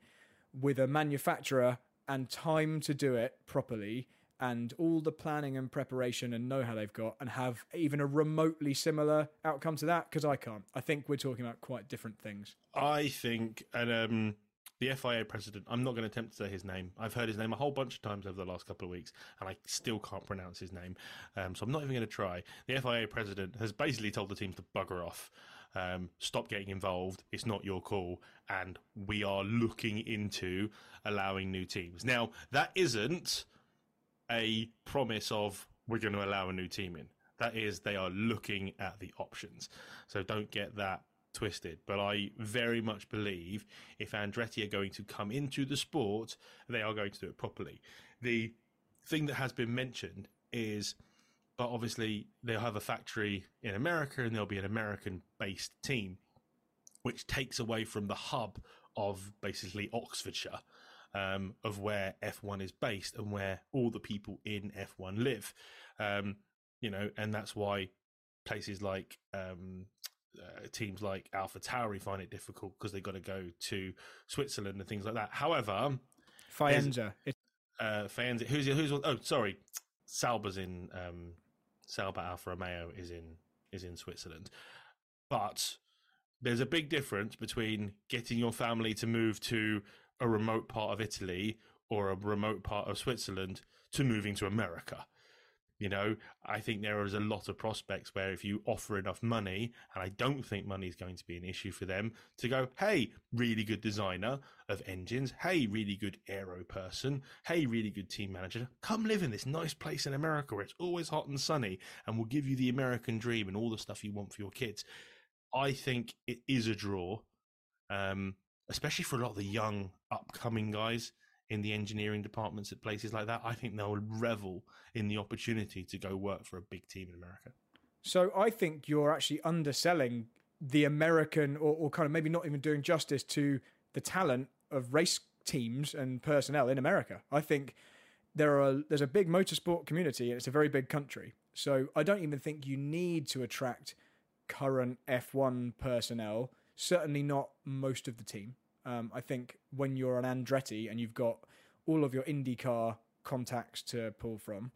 with a manufacturer and time to do it properly and all the planning and preparation and know how they've got and have even a remotely similar outcome to that? Because I can't. I think we're talking about quite different things. I think, and um, the FIA president, I'm not going to attempt to say his name. I've heard his name a whole bunch of times over the last couple of weeks, and I still can't pronounce his name. Um, so I'm not even going to try. The FIA president has basically told the teams to bugger off. Um, stop getting involved. It's not your call, and we are looking into allowing new teams. Now, that isn't a promise of we're going to allow a new team in. That is, they are looking at the options. So don't get that twisted. But I very much believe if Andretti are going to come into the sport, they are going to do it properly. The thing that has been mentioned is, but obviously they'll have a factory in America and there'll be an American based team, which takes away from the hub of basically Oxfordshire um, of where F1 is based and where all the people in F1 live. Um, you know, and that's why places like um, uh, teams like AlphaTauri find it difficult because they've got to go to Switzerland and things like that. However, Faenza. Uh, fans, who's who's oh sorry, Sauber's in um, Sauber Alfa Romeo is in is in Switzerland, but there's a big difference between getting your family to move to a remote part of Italy or a remote part of Switzerland to moving to America. You know, I think there is a lot of prospects where if you offer enough money, and I don't think money is going to be an issue for them, to go, hey, really good designer of engines, hey, really good aero person, hey, really good team manager, come live in this nice place in America where it's always hot and sunny, and we'll give you the American dream and all the stuff you want for your kids. I think it is a draw, um, especially for a lot of the young, upcoming guys in the engineering departments at places like that. I think they'll revel in the opportunity to go work for a big team in America. So I think you're actually underselling the American, or, or kind of maybe not even doing justice to the talent of race teams and personnel in America. I think there are there's a big motorsport community and it's a very big country. So I don't even think you need to attract current F1 personnel. Certainly not most of the team. Um, I think when you're an Andretti and you've got all of your IndyCar contacts to pull from,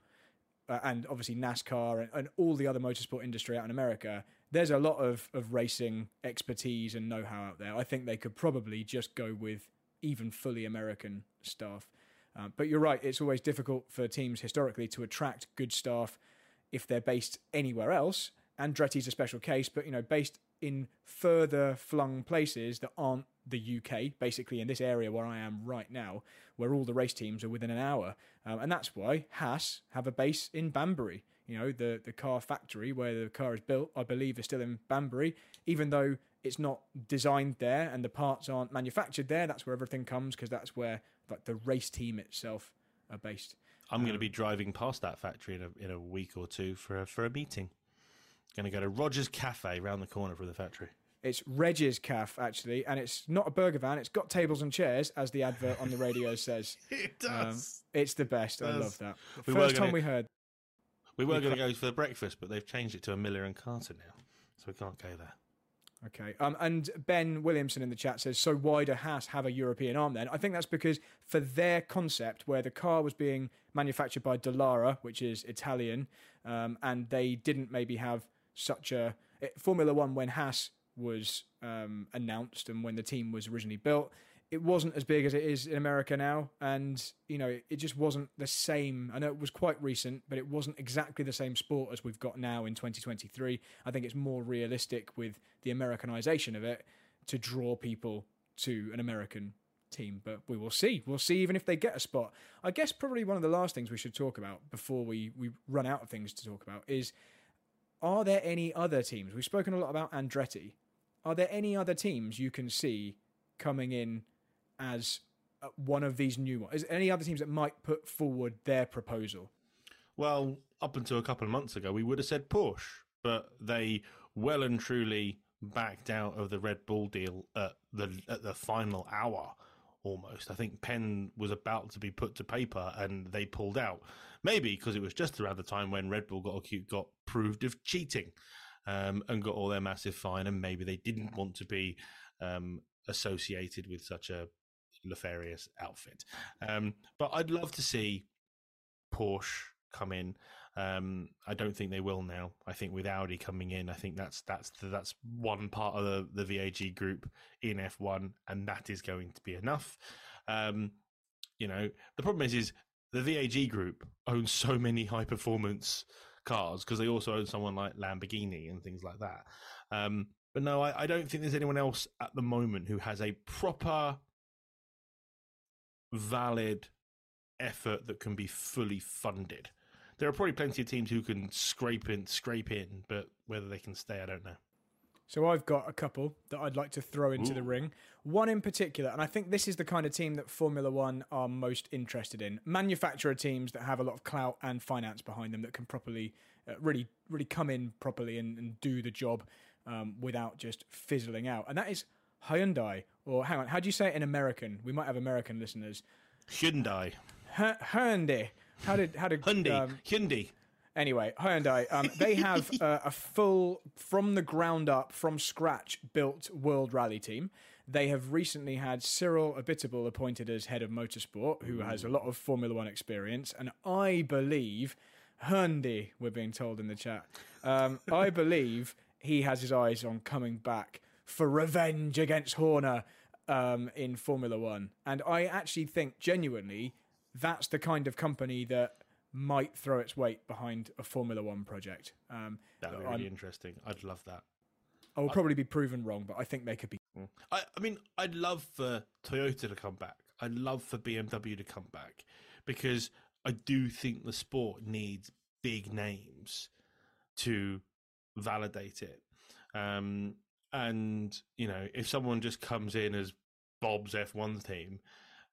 uh, and obviously NASCAR and, and all the other motorsport industry out in America, there's a lot of, of racing expertise and know how out there. I think they could probably just go with even fully American staff. Uh, but you're right, it's always difficult for teams historically to attract good staff if they're based anywhere else. Andretti's a special case, but you know, based in further flung places that aren't the UK, basically in this area where I am right now, where all the race teams are within an hour, um, and that's why Haas have a base in Banbury. You know, the the car factory where the car is built, I believe, is still in Banbury, even though it's not designed there and the parts aren't manufactured there. That's where everything comes because that's where like the race team itself are based. I'm going to be driving past that factory in a in a week or two for a, for a meeting. Going to go to Rogers Cafe round the corner from the factory. It's Reg's Caf actually, and it's not a burger van. It's got tables and chairs, as the advert on the radio [LAUGHS] says. It Um, it's the best. I love that. We were first gonna- time we heard. we were going to go for the breakfast, but they've changed it to a Miller and Carter now, so we can't go there. Okay. Um, and Ben Williamson in the chat says, so why do Haas have a European arm then? I think that's because for their concept, where the car was being manufactured by Dallara, which is Italian, um, and they didn't maybe have such a it, Formula One when Haas was um, announced and when the team was originally built. It wasn't as big as it is in America now, and you know it just wasn't the same. I know it was quite recent, but it wasn't exactly the same sport as we've got now in 2023. I think it's more realistic with the Americanization of it to draw people to an American team, but we will see. We'll see even if they get a spot. I guess probably one of the last things we should talk about before we, we run out of things to talk about is are there any other teams? We've spoken a lot about Andretti. Are there any other teams you can see coming in as uh, one of these new ones? Is any other teams that might put forward their proposal? Well, up until a couple of months ago, we would have said Porsche, but they well and truly backed out of the Red Bull deal at the at the final hour. Almost, I think pen was about to be put to paper, and they pulled out. Maybe because it was just around the time when Red Bull got got proved of cheating, um, and got all their massive fine, and maybe they didn't want to be um, associated with such a nefarious outfit. Um, but I'd love to see Porsche come in. Um, I don't think they will now. I think with Audi coming in, I think that's that's that's one part of the, the VAG group in F1, and that is going to be enough. Um, you know, the problem is, is the VAG group owns so many high performance cars because they also own someone like Lamborghini and things like that. Um, but no, I, I don't think there's anyone else at the moment who has a proper, valid effort that can be fully funded there are probably plenty of teams who can scrape in, scrape in, but whether they can stay, I don't know. So I've got a couple that I'd like to throw into Ooh. the ring. One in particular, and I think this is the kind of team that Formula One are most interested in. Manufacturer teams that have a lot of clout and finance behind them that can properly, uh, really, really come in properly and, and do the job um, without just fizzling out. And that is Hyundai, or hang on, how do you say it in American? We might have American listeners. Hyundai. Hyundai. How did how did Hyundai? Um, Hyundai. Anyway, Hyundai, um, they have [LAUGHS] uh, a full, from the ground up, from scratch built World Rally team. They have recently had Cyril Abiteboul appointed as head of motorsport, who has a lot of Formula One experience, and I believe Hyundai, we're being told in the chat, um, I believe he has his eyes on coming back for revenge against Horner um, in Formula One, and I actually think genuinely that's the kind of company that might throw its weight behind a Formula One project. Um, that would be really I'm, interesting. I'd love that. I will probably be proven wrong, but I think they could be. Mm. I, I mean, I'd love for Toyota to come back. I'd love for BMW to come back because I do think the sport needs big names to validate it. Um, and you know, if someone just comes in as Bob's F1 team,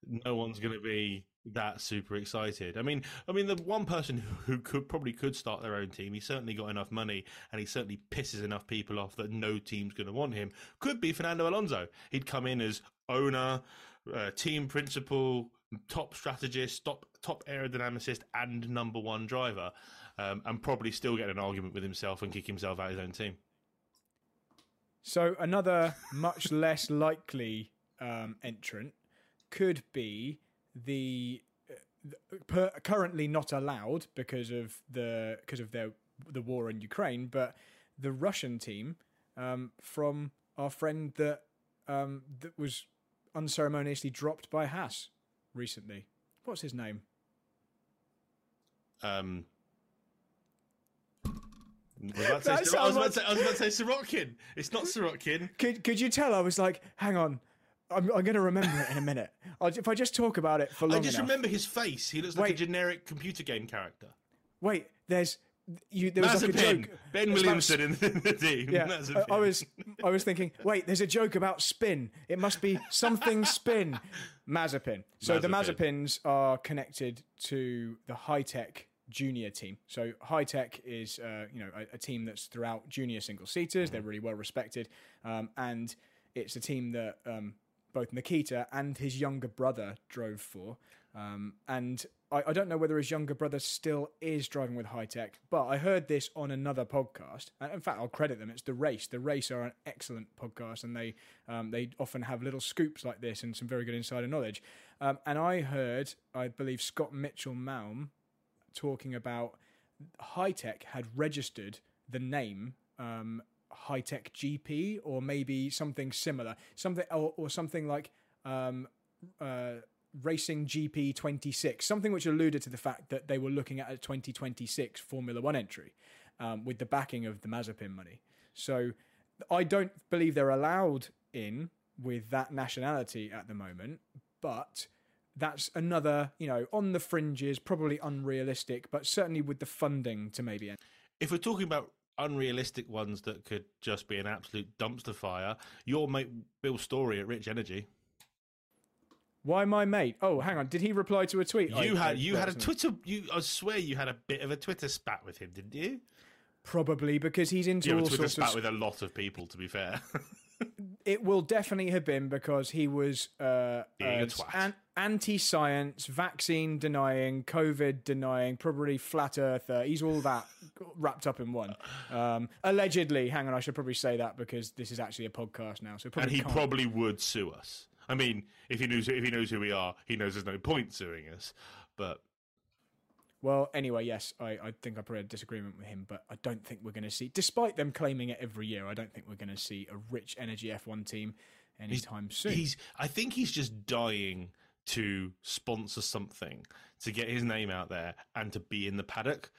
no one's going to be that super excited. I mean, I mean, the one person who could probably could start their own team. He certainly got enough money, and he certainly pisses enough people off that no team's going to want him. Could be Fernando Alonso. He'd come in as owner, uh, team principal, top strategist, top top aerodynamicist, and number one driver, um, and probably still get an argument with himself and kick himself out of his own team. So another much [LAUGHS] less likely um, entrant could be the uh, per, currently not allowed because of the because of their the war in Ukraine, but the Russian team um, from our friend that um, that was unceremoniously dropped by Haas recently. What's his name? Um. I was, about to [LAUGHS] say, I was say, I was about to say Sirotkin. It's not Sorokin. Could could you tell? I was like, hang on, I'm, I'm going to remember it in a minute. I'll, if I just talk about it for long I just enough. remember his face. He looks like Wait. a generic computer game character. Wait, there's you. There was like a joke. Ben Williamson in the team. Yeah, I, I was I was thinking. Wait, there's a joke about spin. It must be something spin. Mazepin. So Mazepin. the Mazepins are connected to the Hitech junior team. So Hitech is uh, you know a, a, team that's throughout junior single seaters. Mm-hmm. They're really well respected, um, and it's a team that um, both Nikita and his younger brother drove for. Um, and I, I, don't know whether his younger brother still is driving with Hitech, but I heard this on another podcast. And in fact, I'll credit them. It's the Race. The Race are an excellent podcast, and they um, they often have little scoops like this and some very good insider knowledge. Um, and I heard, I believe, Scott Mitchell-Malm talking about Hitech had registered the name um, Hitech GP or maybe something similar, something or, or something like um, uh, Racing GP 26, something which alluded to the fact that they were looking at a 2026 Formula One entry um, with the backing of the Mazepin money. So I don't believe they're allowed in with that nationality at the moment, but that's another, you know, on the fringes, probably unrealistic, but certainly with the funding to maybe. End. If we're talking about unrealistic ones that could just be an absolute dumpster fire, your mate Bill Storey at Rich Energy. Why my mate? Oh, hang on. Did he reply to a tweet? You I- had you had a Twitter. You I swear you had a bit of a Twitter spat with him, didn't you? Probably because he's into You a all Twitter sorts of with a lot of people. To be fair, [LAUGHS] it will definitely have been because he was uh, Being a uh, twat. an- anti-science, vaccine denying, COVID denying, probably flat earther. He's all that wrapped up in one. Um, allegedly, hang on, I should probably say that because this is actually a podcast now. So and he can't. probably would sue us. I mean, if he knows if he knows who we are, he knows there's no point suing us. But Well, anyway, yes, I, I think I probably had a disagreement with him, but I don't think we're going to see, despite them claiming it every year, I don't think we're going to see a rich energy F1 team anytime soon. he's I think he's just dying to sponsor something to get his name out there and to be in the paddock.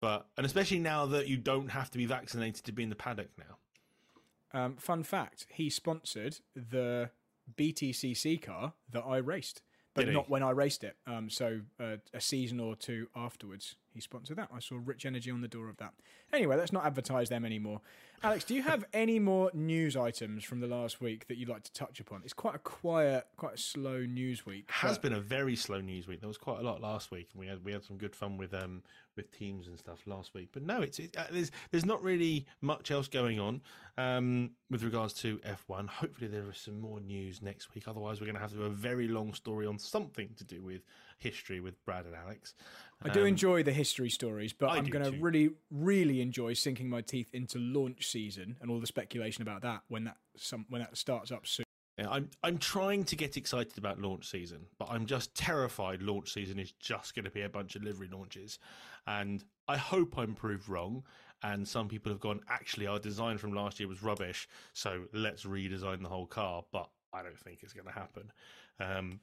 But and especially now that you don't have to be vaccinated to be in the paddock now. Um, fun fact: he sponsored the BTCC car that I raced, but not when I raced it. Um, so uh, a season or two afterwards, he sponsored that. I saw Rich Energy on the door of that. Anyway, let's not advertise them anymore. Alex, do you have [LAUGHS] any more news items from the last week that you'd like to touch upon? It's quite a quiet, quite a slow news week. Has been a very slow news week. There was quite a lot last week, and we had we had some good fun with um with teams and stuff last week. But no, it's it, uh, there's there's not really much else going on um with regards to F1. Hopefully there is some more news next week. Otherwise, we're going to have to do a very long story on something to do with history with Brad and Alex. I do Um, enjoy the history stories, but I I'm going to really, really enjoy sinking my teeth into launch season and all the speculation about that when that some when that starts up soon. Yeah, I'm I'm trying to get excited about launch season, but I'm just terrified launch season is just going to be a bunch of livery launches, and I hope I'm proved wrong. And some people have gone, actually, our design from last year was rubbish, so let's redesign the whole car. But I don't think it's going to happen. Um,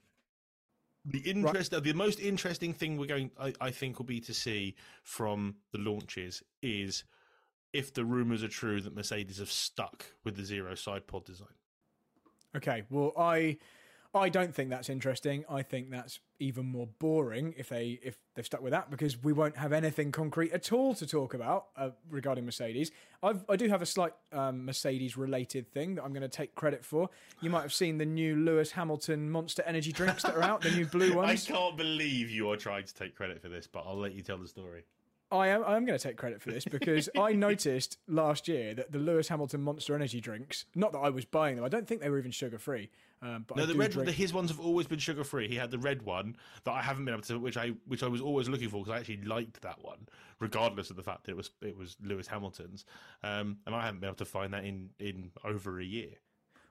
the interest, the most interesting thing we're going, I, I think, will be to see from the launches is if the rumors are true that Mercedes have stuck with the zero side pod design. Okay, well, I I don't think that's interesting. I think that's even more boring if they if they've stuck with that because we won't have anything concrete at all to talk about uh, regarding Mercedes. I've, I do have a slight um, Mercedes related thing that I'm going to take credit for. You might have seen the new Lewis Hamilton Monster Energy drinks that are out, the new blue [LAUGHS] ones. I can't believe you are trying to take credit for this, but I'll let you tell the story. I am I'm going to take credit for this because I [LAUGHS] noticed last year that the Lewis Hamilton Monster Energy drinks, not that I was buying them, I don't think they were even sugar free. Um, but No, the red, drink- the, his ones have always been sugar free. He had the red one that I haven't been able to, which I which I was always looking for because I actually liked that one, regardless of the fact that it was it was Lewis Hamilton's, um, and I haven't been able to find that in in over a year.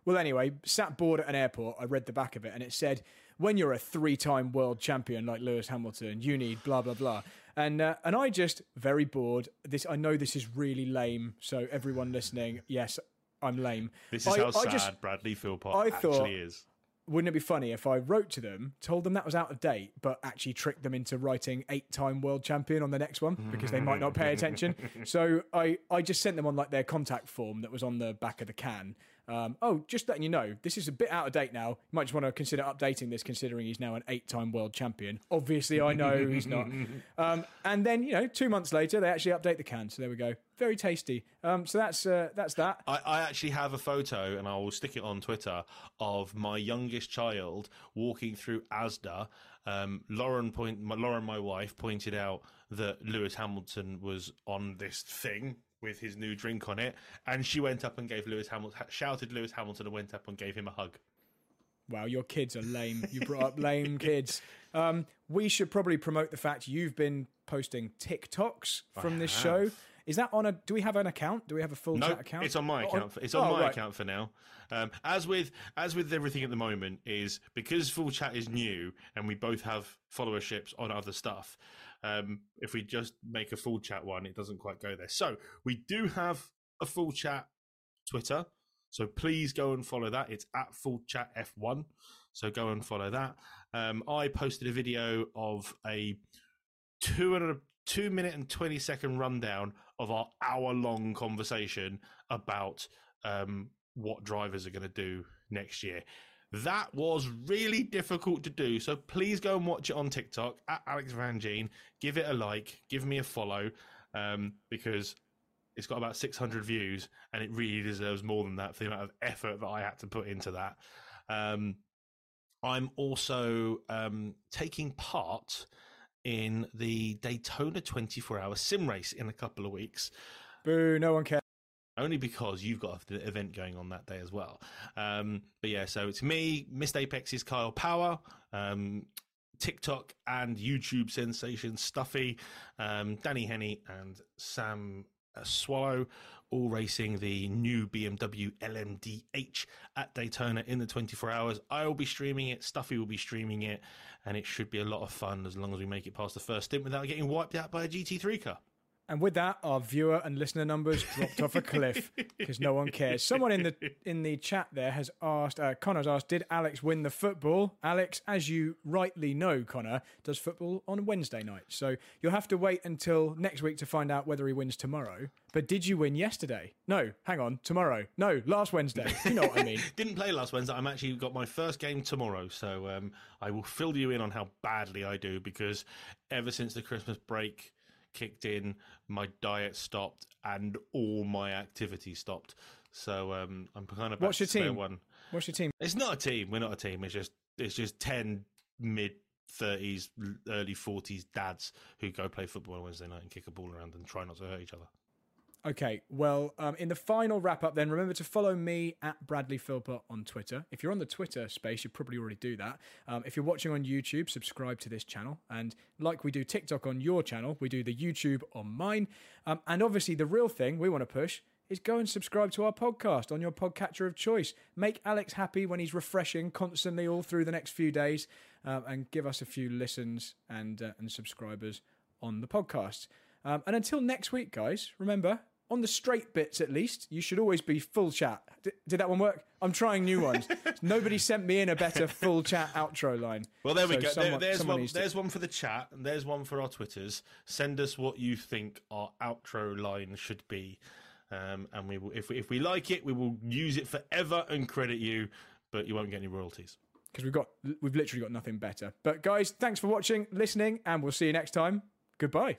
Well, anyway, sat bored at an airport, I read the back of it, and it said, "When you're a three-time world champion like Lewis Hamilton, you need blah blah blah." And uh, and I just very bored. This I know this is really lame. So everyone listening, yes, I'm lame. This is I, how sad just- Bradley Philpott I actually thought- is. wouldn't it be funny if I wrote to them, told them that was out of date, but actually tricked them into writing eight-time world champion on the next one because they might not pay attention. [LAUGHS] So I, I just sent them on like their contact form that was on the back of the can. Um, oh, just letting you know, this is a bit out of date now. You might just want to consider updating this, considering he's now an eight-time world champion. Obviously, I know he's not. [LAUGHS] Um, and then you know, two months later, they actually update the can. So there we go. Very tasty. Um, so that's uh, that's that. I, I actually have a photo, and I will stick it on Twitter, of my youngest child walking through ASDA. Um, Lauren point, my, Lauren, my wife, pointed out that Lewis Hamilton was on this thing with his new drink on it, and she went up and gave Lewis Hamilton, shouted Lewis Hamilton, and went up and gave him a hug. Wow, your kids are lame. You brought up lame [LAUGHS] kids. Um, we should probably promote the fact you've been posting TikToks from this show. Is that on a? Do we have an account? Do we have a full No, chat account? it's on my Oh, account. For, it's on oh, my right. account for now. Um, as with as with everything at the moment, is because full chat is new and we both have followerships on other stuff. Um, if we just make a full chat one, it doesn't quite go there. So we do have a full chat Twitter. So please go and follow that. It's at full chat F1. So go and follow that. Um, I posted a video of a two and a two minute and 20 second rundown of our hour long conversation about um, what drivers are going to do next year. That was really difficult to do. So please go and watch it on TikTok at Alex Van Gene. Give it a like, give me a follow, um, because it's got about 600 views and it really deserves more than that for the amount of effort that I had to put into that. Um, I'm also um, taking part in the Daytona 24 hour sim race in a couple of weeks. Boo, no one cares. Only because you've got an event going on that day as well. Um, but yeah, so it's me, Missed Apex's Kyle Power, um, TikTok and YouTube sensation Stuffy, um, Danny Henny, and Sam uh, Swallow, all racing the new BMW LMDH at Daytona in the 24 hours. I will be streaming it, Stuffy will be streaming it, and it should be a lot of fun as long as we make it past the first stint without getting wiped out by a GT3 car. And with that, our viewer and listener numbers dropped off a cliff because no one cares. Someone in the in the chat there has asked, uh, Connor's asked, did Alex win the football? Alex, as you rightly know, Connor does football on Wednesday night, so you'll have to wait until next week to find out whether he wins tomorrow. But did you win yesterday? No, hang on, tomorrow. No, last Wednesday. You know what I mean? [LAUGHS] Didn't play last Wednesday. I'm actually got my first game tomorrow, so um, I will fill you in on how badly I do because ever since the Christmas break kicked in, my diet stopped, and all my activity stopped. So um, I'm kind of What's your back to square team? One. What's your team? It's not a team. We're not a team. It's just it's just ten mid thirties, early forties dads who go play football on Wednesday night and kick a ball around and try not to hurt each other. Okay, well, um, in the final wrap up, then remember to follow me at Bradley Philpott on Twitter. If you're on the Twitter space, you probably already do that. Um, if you're watching on YouTube, subscribe to this channel. And like we do TikTok on your channel, we do the YouTube on mine. Um, and obviously, the real thing we want to push is go and subscribe to our podcast on your podcatcher of choice. Make Alex happy when he's refreshing constantly all through the next few days, um, and give us a few listens and uh, and subscribers on the podcast. Um, and until next week, guys, remember on the straight bits at least, you should always be full chat. D- did that one work? I'm trying new ones. [LAUGHS] Nobody sent me in a better full chat outro line. Well, there we go. someone- there, there's someone one. needs to- one for the chat, and there's one for our Twitters. Send us what you think our outro line should be, um, and we will. If we, if we like it, we will use it forever and credit you, but you won't get any royalties. because we've got we've literally got nothing better. But guys, thanks for watching, listening, and we'll see you next time. Goodbye.